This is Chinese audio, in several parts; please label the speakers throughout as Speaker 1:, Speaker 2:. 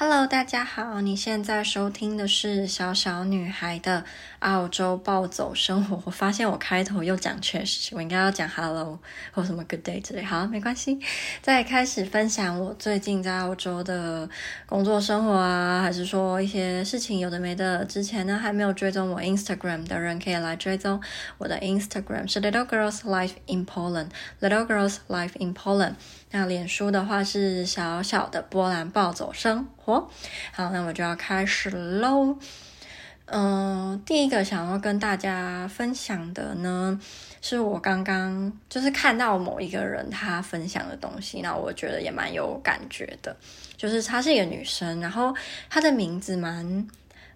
Speaker 1: Hello，大家好，你现在收听的是小小女孩的澳洲暴走生活。我发现我开头又讲错我应该要讲 Hello 或什么 Good day 之类。好，没关系。在开始分享我最近在澳洲的工作生活啊，还是说一些事情有的没的之前呢，还没有追踪我 Instagram 的人可以来追踪我的 Instagram 是 Little Girls Life in Poland，Little Girls Life in Poland。那脸书的话是小小的波兰暴走生活。好，那我就要开始喽。嗯，第一个想要跟大家分享的呢，是我刚刚就是看到某一个人他分享的东西，那我觉得也蛮有感觉的。就是她是一个女生，然后她的名字蛮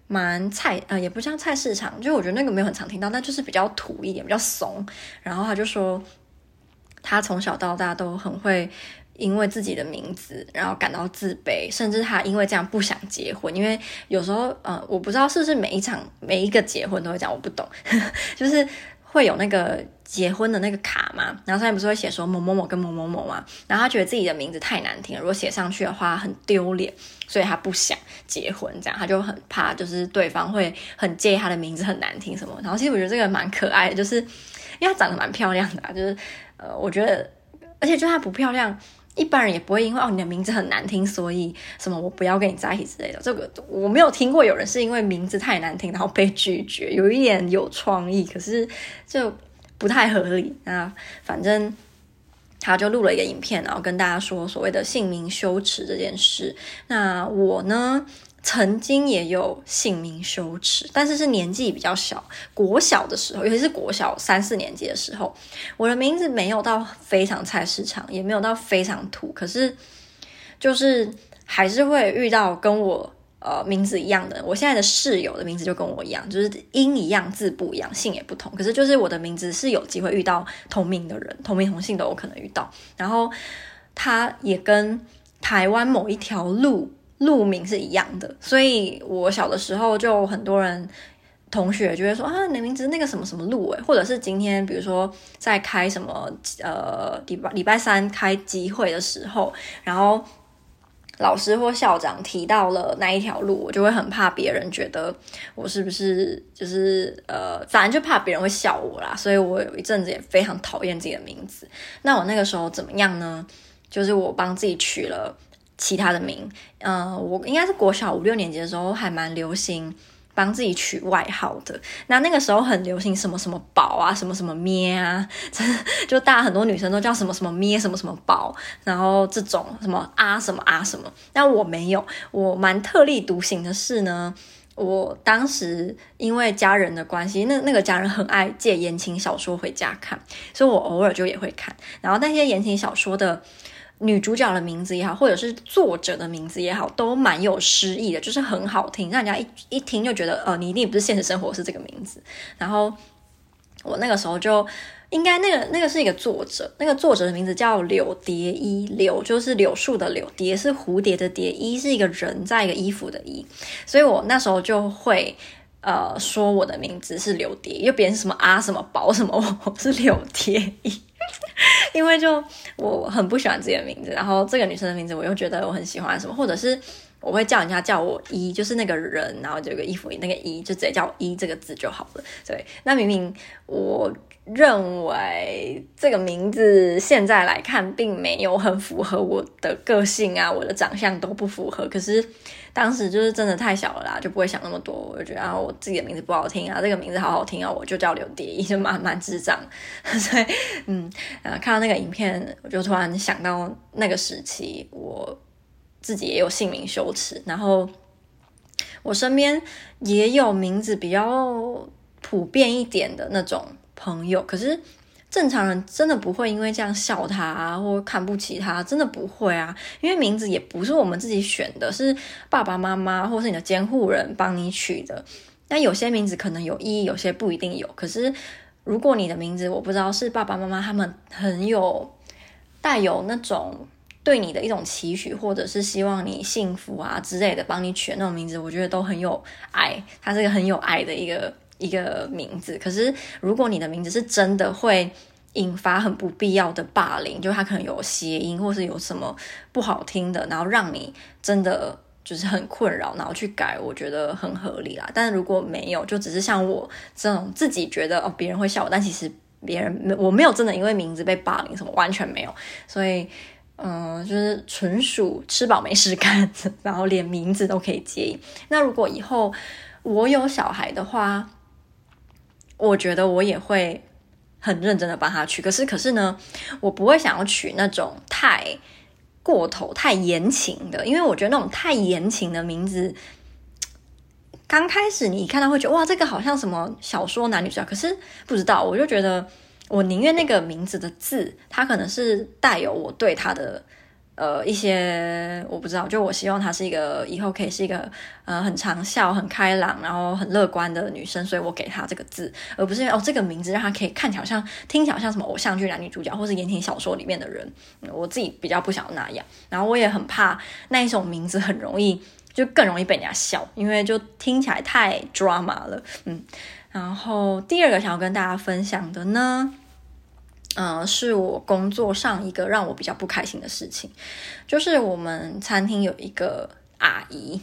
Speaker 1: 蛮菜，呃，也不像菜市场，就我觉得那个没有很常听到，但就是比较土一点，比较怂。然后她就说。他从小到大都很会因为自己的名字，然后感到自卑，甚至他因为这样不想结婚。因为有时候，呃，我不知道是不是每一场每一个结婚都会讲，我不懂，就是会有那个结婚的那个卡嘛，然后上面不是会写说某某某跟某某某嘛，然后他觉得自己的名字太难听了，如果写上去的话很丢脸，所以他不想结婚，这样他就很怕，就是对方会很介意他的名字很难听什么。然后其实我觉得这个蛮可爱的，就是因为他长得蛮漂亮的，就是。呃，我觉得，而且就她不漂亮，一般人也不会因为哦你的名字很难听，所以什么我不要跟你在一起之类的。这个我没有听过有人是因为名字太难听然后被拒绝，有一点有创意，可是就不太合理。那反正他就录了一个影片，然后跟大家说所谓的姓名羞耻这件事。那我呢？曾经也有姓名羞耻，但是是年纪比较小，国小的时候，尤其是国小三四年级的时候，我的名字没有到非常菜市场，也没有到非常土，可是就是还是会遇到跟我呃名字一样的。我现在的室友的名字就跟我一样，就是音一样，字不一样，姓也不同，可是就是我的名字是有机会遇到同名的人，同名同姓都有可能遇到。然后他也跟台湾某一条路。路名是一样的，所以我小的时候就很多人同学就会说啊，你的名字那个什么什么路诶，或者是今天比如说在开什么呃礼拜礼拜三开集会的时候，然后老师或校长提到了那一条路，我就会很怕别人觉得我是不是就是呃，反正就怕别人会笑我啦，所以我有一阵子也非常讨厌自己的名字。那我那个时候怎么样呢？就是我帮自己取了。其他的名，呃，我应该是国小五六年级的时候还蛮流行帮自己取外号的。那那个时候很流行什么什么宝啊，什么什么咩啊，就大家很多女生都叫什么什么咩，什么什么宝，然后这种什么啊什么啊什么。但我没有，我蛮特立独行的是呢，我当时因为家人的关系，那那个家人很爱借言情小说回家看，所以我偶尔就也会看。然后那些言情小说的。女主角的名字也好，或者是作者的名字也好，都蛮有诗意的，就是很好听，让人家一一听就觉得，呃，你一定不是现实生活是这个名字。然后我那个时候就应该那个那个是一个作者，那个作者的名字叫柳蝶衣，柳就是柳树的柳，蝶是蝴蝶的蝶，衣是一个人在一个衣服的衣，所以我那时候就会呃说我的名字是柳蝶，因为别人是什么啊什么宝什么，我是柳蝶衣。因为就我很不喜欢自己的名字，然后这个女生的名字我又觉得我很喜欢什么，或者是我会叫人家叫我一，就是那个人，然后就有个衣服那个一，就直接叫我一这个字就好了。对，那明明我认为这个名字现在来看并没有很符合我的个性啊，我的长相都不符合，可是。当时就是真的太小了啦，就不会想那么多。我就觉得啊，我自己的名字不好听啊，这个名字好好听啊，我就叫刘蝶衣，就蛮蛮智障。所以，嗯，呃，看到那个影片，我就突然想到那个时期，我自己也有姓名羞耻，然后我身边也有名字比较普遍一点的那种朋友，可是。正常人真的不会因为这样笑他啊，或看不起他，真的不会啊。因为名字也不是我们自己选的，是爸爸妈妈或是你的监护人帮你取的。那有些名字可能有意义，有些不一定有。可是如果你的名字我不知道是爸爸妈妈他们很有带有那种对你的一种期许，或者是希望你幸福啊之类的，帮你取那种名字，我觉得都很有爱。它是一个很有爱的一个。一个名字，可是如果你的名字是真的会引发很不必要的霸凌，就它可能有谐音或是有什么不好听的，然后让你真的就是很困扰，然后去改，我觉得很合理啦。但如果没有，就只是像我这种自己觉得哦，别人会笑我，但其实别人我没有真的因为名字被霸凌什么，完全没有。所以，嗯、就是纯属吃饱没事干，然后连名字都可以介意。那如果以后我有小孩的话，我觉得我也会很认真的帮他取。可是，可是呢，我不会想要取那种太。过头太言情的，因为我觉得那种太言情的名字，刚开始你一看到会觉得哇，这个好像什么小说男女主角，可是不知道，我就觉得我宁愿那个名字的字，它可能是带有我对他的。呃，一些我不知道，就我希望她是一个以后可以是一个呃很长效、很开朗，然后很乐观的女生，所以我给她这个字，而不是哦这个名字让她可以看起来好像听起来好像什么偶像剧男女主角或是言情小说里面的人，我自己比较不想那样，然后我也很怕那一种名字很容易就更容易被人家笑，因为就听起来太 drama 了，嗯，然后第二个想要跟大家分享的呢。嗯、呃，是我工作上一个让我比较不开心的事情，就是我们餐厅有一个阿姨，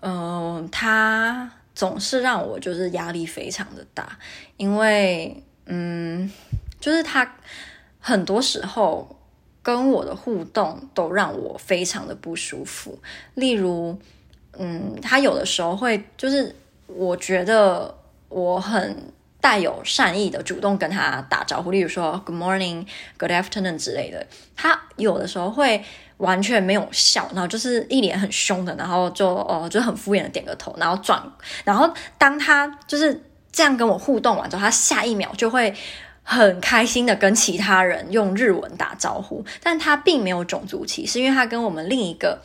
Speaker 1: 嗯、呃，她总是让我就是压力非常的大，因为嗯，就是她很多时候跟我的互动都让我非常的不舒服，例如，嗯，她有的时候会就是我觉得我很。带有善意的主动跟他打招呼，例如说 Good morning, Good afternoon 之类的。他有的时候会完全没有笑，然后就是一脸很凶的，然后就哦就很敷衍的点个头，然后转。然后当他就是这样跟我互动完之后，他下一秒就会很开心的跟其他人用日文打招呼，但他并没有种族歧视，因为他跟我们另一个。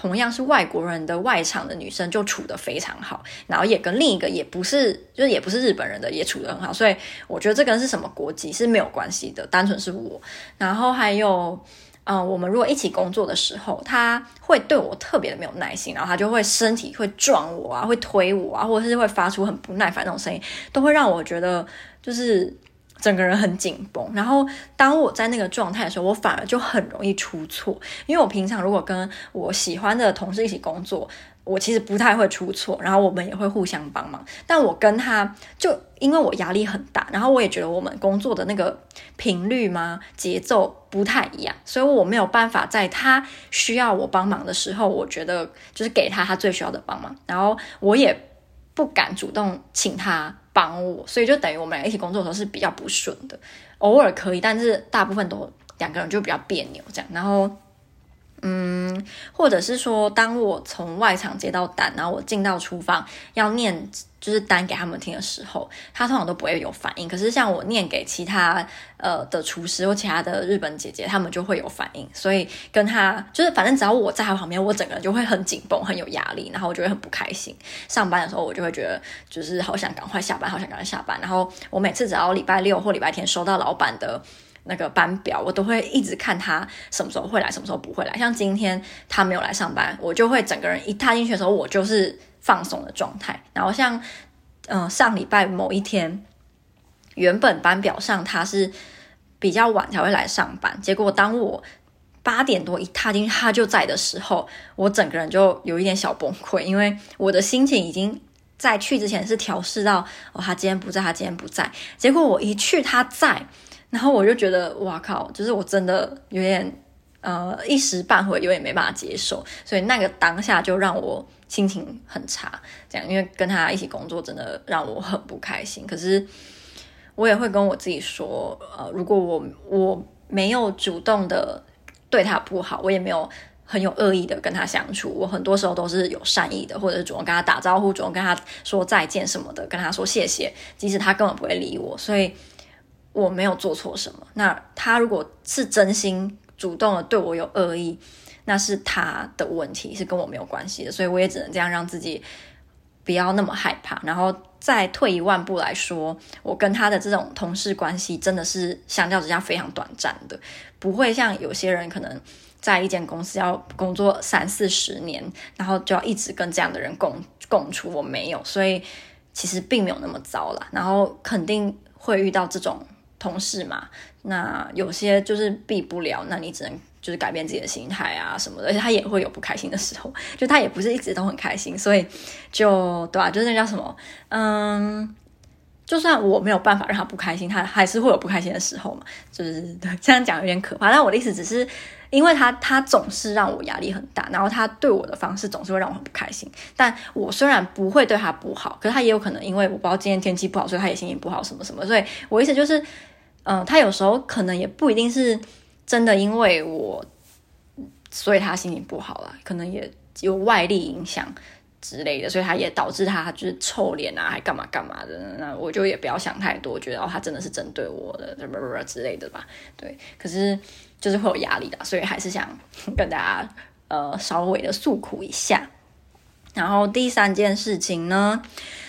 Speaker 1: 同样是外国人的外场的女生就处得非常好，然后也跟另一个也不是，就是也不是日本人的也处得很好，所以我觉得这跟是什么国籍是没有关系的，单纯是我。然后还有，嗯、我们如果一起工作的时候，他会对我特别的没有耐心，然后他就会身体会撞我啊，会推我啊，或者是会发出很不耐烦那种声音，都会让我觉得就是。整个人很紧绷，然后当我在那个状态的时候，我反而就很容易出错。因为我平常如果跟我喜欢的同事一起工作，我其实不太会出错，然后我们也会互相帮忙。但我跟他就因为我压力很大，然后我也觉得我们工作的那个频率嘛，节奏不太一样，所以我没有办法在他需要我帮忙的时候，我觉得就是给他他最需要的帮忙，然后我也不敢主动请他。帮我，所以就等于我们俩一起工作的时候是比较不顺的，偶尔可以，但是大部分都两个人就比较别扭这样。然后，嗯，或者是说，当我从外场接到单，然后我进到厨房要念。就是单给他们听的时候，他通常都不会有反应。可是像我念给其他呃的厨师或其他的日本姐姐，他们就会有反应。所以跟他就是，反正只要我在他旁边，我整个人就会很紧绷，很有压力，然后我就会很不开心。上班的时候，我就会觉得就是好想赶快下班，好想赶快下班。然后我每次只要礼拜六或礼拜天收到老板的那个班表，我都会一直看他什么时候会来，什么时候不会来。像今天他没有来上班，我就会整个人一踏进去的时候，我就是。放松的状态，然后像，嗯、上礼拜某一天，原本班表上他是比较晚才会来上班，结果当我八点多一踏进去，他就在的时候，我整个人就有一点小崩溃，因为我的心情已经在去之前是调试到哦，他今天不在，他今天不在，结果我一去他在，然后我就觉得哇靠，就是我真的有点呃一时半会有点没办法接受，所以那个当下就让我。心情很差，这样，因为跟他一起工作真的让我很不开心。可是我也会跟我自己说，呃，如果我我没有主动的对他不好，我也没有很有恶意的跟他相处，我很多时候都是有善意的，或者是主动跟他打招呼，主动跟他说再见什么的，跟他说谢谢，即使他根本不会理我，所以我没有做错什么。那他如果是真心主动的对我有恶意，那是他的问题，是跟我没有关系的，所以我也只能这样让自己不要那么害怕。然后再退一万步来说，我跟他的这种同事关系真的是相较之下非常短暂的，不会像有些人可能在一间公司要工作三四十年，然后就要一直跟这样的人共共处。我没有，所以其实并没有那么糟啦。然后肯定会遇到这种同事嘛，那有些就是避不了，那你只能。就是改变自己的心态啊什么的，而且他也会有不开心的时候，就他也不是一直都很开心，所以就对吧、啊？就是那叫什么，嗯，就算我没有办法让他不开心，他还是会有不开心的时候嘛。就是这样讲有点可怕，但我的意思只是，因为他他总是让我压力很大，然后他对我的方式总是会让我很不开心。但我虽然不会对他不好，可是他也有可能因为我不知道今天天气不好，所以他也心情不好什么什么。所以我意思就是，嗯、他有时候可能也不一定是。真的因为我，所以他心情不好了，可能也有外力影响之类的，所以他也导致他就是臭脸啊，还干嘛干嘛的。那我就也不要想太多，觉得哦，他真的是针对我的，之类的吧。对，可是就是会有压力的，所以还是想跟大家呃稍微的诉苦一下。然后第三件事情呢，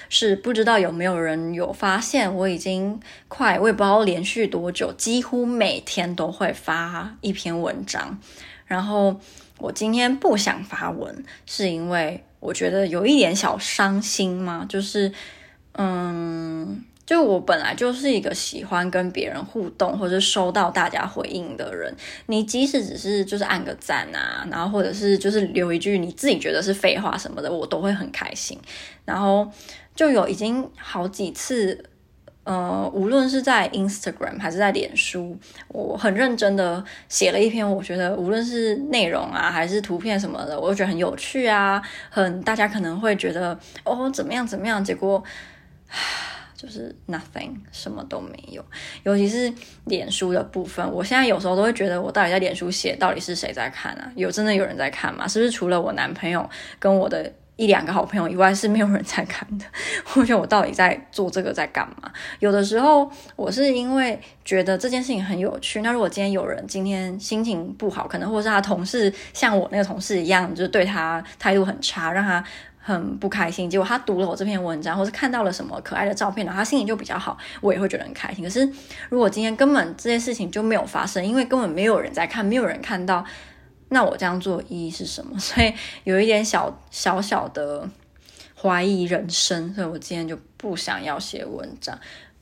Speaker 1: 是不知道有没有人有发现，我已经快我也不知道连续多久，几乎每天都会发一篇文章。然后我今天不想发文，是因为我觉得有一点小伤心嘛，就是嗯。就我本来就是一个喜欢跟别人互动，或者收到大家回应的人。你即使只是就是按个赞啊，然后或者是就是留一句你自己觉得是废话什么的，我都会很开心。然后就有已经好几次，呃，无论是在 Instagram 还是在脸书，我很认真的写了一篇，我觉得无论是内容啊还是图片什么的，我都觉得很有趣啊，很大家可能会觉得哦怎么样怎么样，结果。就是 nothing，什么都没有。尤其是脸书的部分，我现在有时候都会觉得，我到底在脸书写，到底是谁在看啊？有真的有人在看吗？是不是除了我男朋友跟我的一两个好朋友以外，是没有人在看的？我觉得我到底在做这个在干嘛？有的时候我是因为觉得这件事情很有趣。那如果今天有人今天心情不好，可能或者是他同事像我那个同事一样，就对他态度很差，让他。很不开心，结果他读了我这篇文章，或是看到了什么可爱的照片，然后他心情就比较好，我也会觉得很开心。可是如果今天根本这件事情就没有发生，因为根本没有人在看，没有人看到，那我这样做意义是什么？所以有一点小小小的怀疑人生，所以我今天就不想要写文章。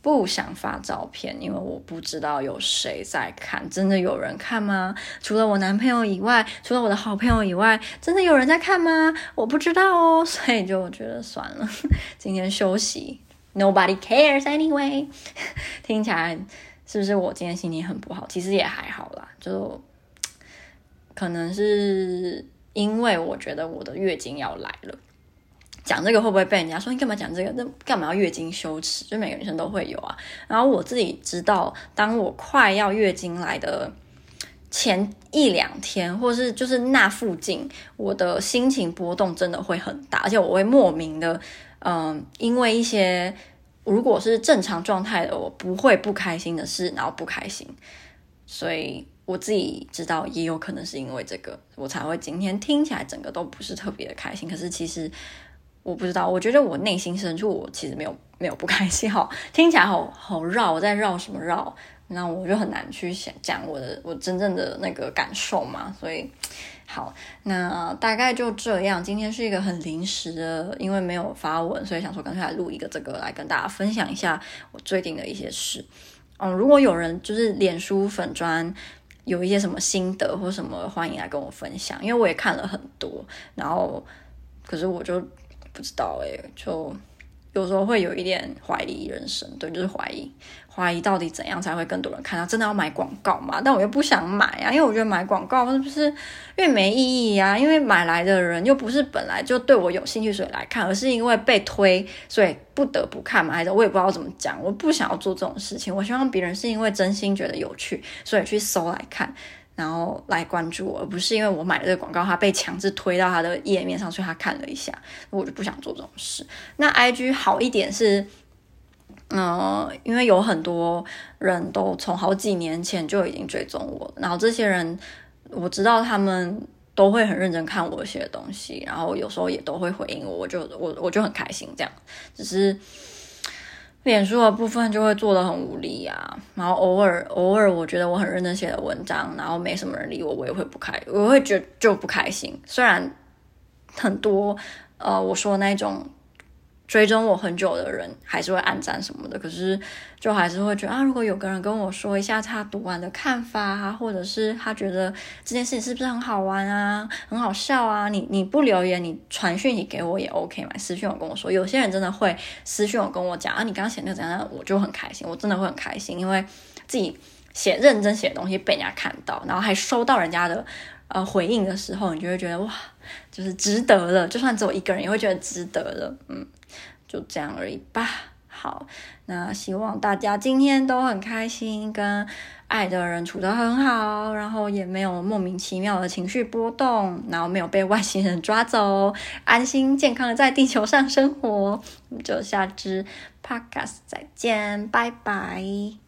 Speaker 1: 不想发照片，因为我不知道有谁在看。真的有人看吗？除了我男朋友以外，除了我的好朋友以外，真的有人在看吗？我不知道哦，所以就觉得算了，今天休息。Nobody cares anyway。听起来是不是我今天心情很不好？其实也还好啦，就可能是因为我觉得我的月经要来了。讲这个会不会被人家说你干嘛讲这个？那干嘛要月经羞耻？就每个女生都会有啊。然后我自己知道，当我快要月经来的前一两天，或是就是那附近，我的心情波动真的会很大，而且我会莫名的，嗯，因为一些如果是正常状态的，我不会不开心的事，然后不开心。所以我自己知道，也有可能是因为这个，我才会今天听起来整个都不是特别的开心。可是其实。我不知道，我觉得我内心深处，我其实没有没有不开心，好，听起来好好绕，我在绕什么绕？那我就很难去想讲我的我真正的那个感受嘛。所以，好，那大概就这样。今天是一个很临时的，因为没有发文，所以想说干脆来录一个这个来跟大家分享一下我最近的一些事。嗯，如果有人就是脸书粉砖有一些什么心得或什么，欢迎来跟我分享，因为我也看了很多，然后可是我就。不知道哎，就有时候会有一点怀疑人生，对，就是怀疑，怀疑到底怎样才会更多人看到？真的要买广告吗？但我又不想买啊，因为我觉得买广告是不是因为没意义呀？因为买来的人又不是本来就对我有兴趣所以来看，而是因为被推所以不得不看嘛，还是我也不知道怎么讲，我不想要做这种事情。我希望别人是因为真心觉得有趣，所以去搜来看。然后来关注我，而不是因为我买了这个广告，他被强制推到他的页面上，所以他看了一下，我就不想做这种事。那 IG 好一点是，嗯、因为有很多人都从好几年前就已经追踪我，然后这些人我知道他们都会很认真看我写的东西，然后有时候也都会回应我，我就我我就很开心这样，只是。脸书的部分就会做的很无力啊，然后偶尔偶尔我觉得我很认真写的文章，然后没什么人理我，我也会不开，我会觉就不开心。虽然很多呃我说那种追踪我很久的人还是会暗赞什么的，可是就还是会觉得啊，如果有个人跟我说一下他读完的看法，或者是他觉得这件事情是不是很好玩啊，很好笑啊，你你不留言，你传讯息给我也 OK 嘛，私讯我跟我说，有些人真的会私讯我跟我讲啊，你刚刚写那怎样，我就很开心，我真的会很开心，因为自己写认真写的东西被人家看到，然后还收到人家的呃回应的时候，你就会觉得哇，就是值得了，就算只有一个人也会觉得值得了，嗯。就这样而已吧。好，那希望大家今天都很开心，跟爱的人处得很好，然后也没有莫名其妙的情绪波动，然后没有被外星人抓走，安心健康的在地球上生活。我们就下支 Podcast 再见，拜拜。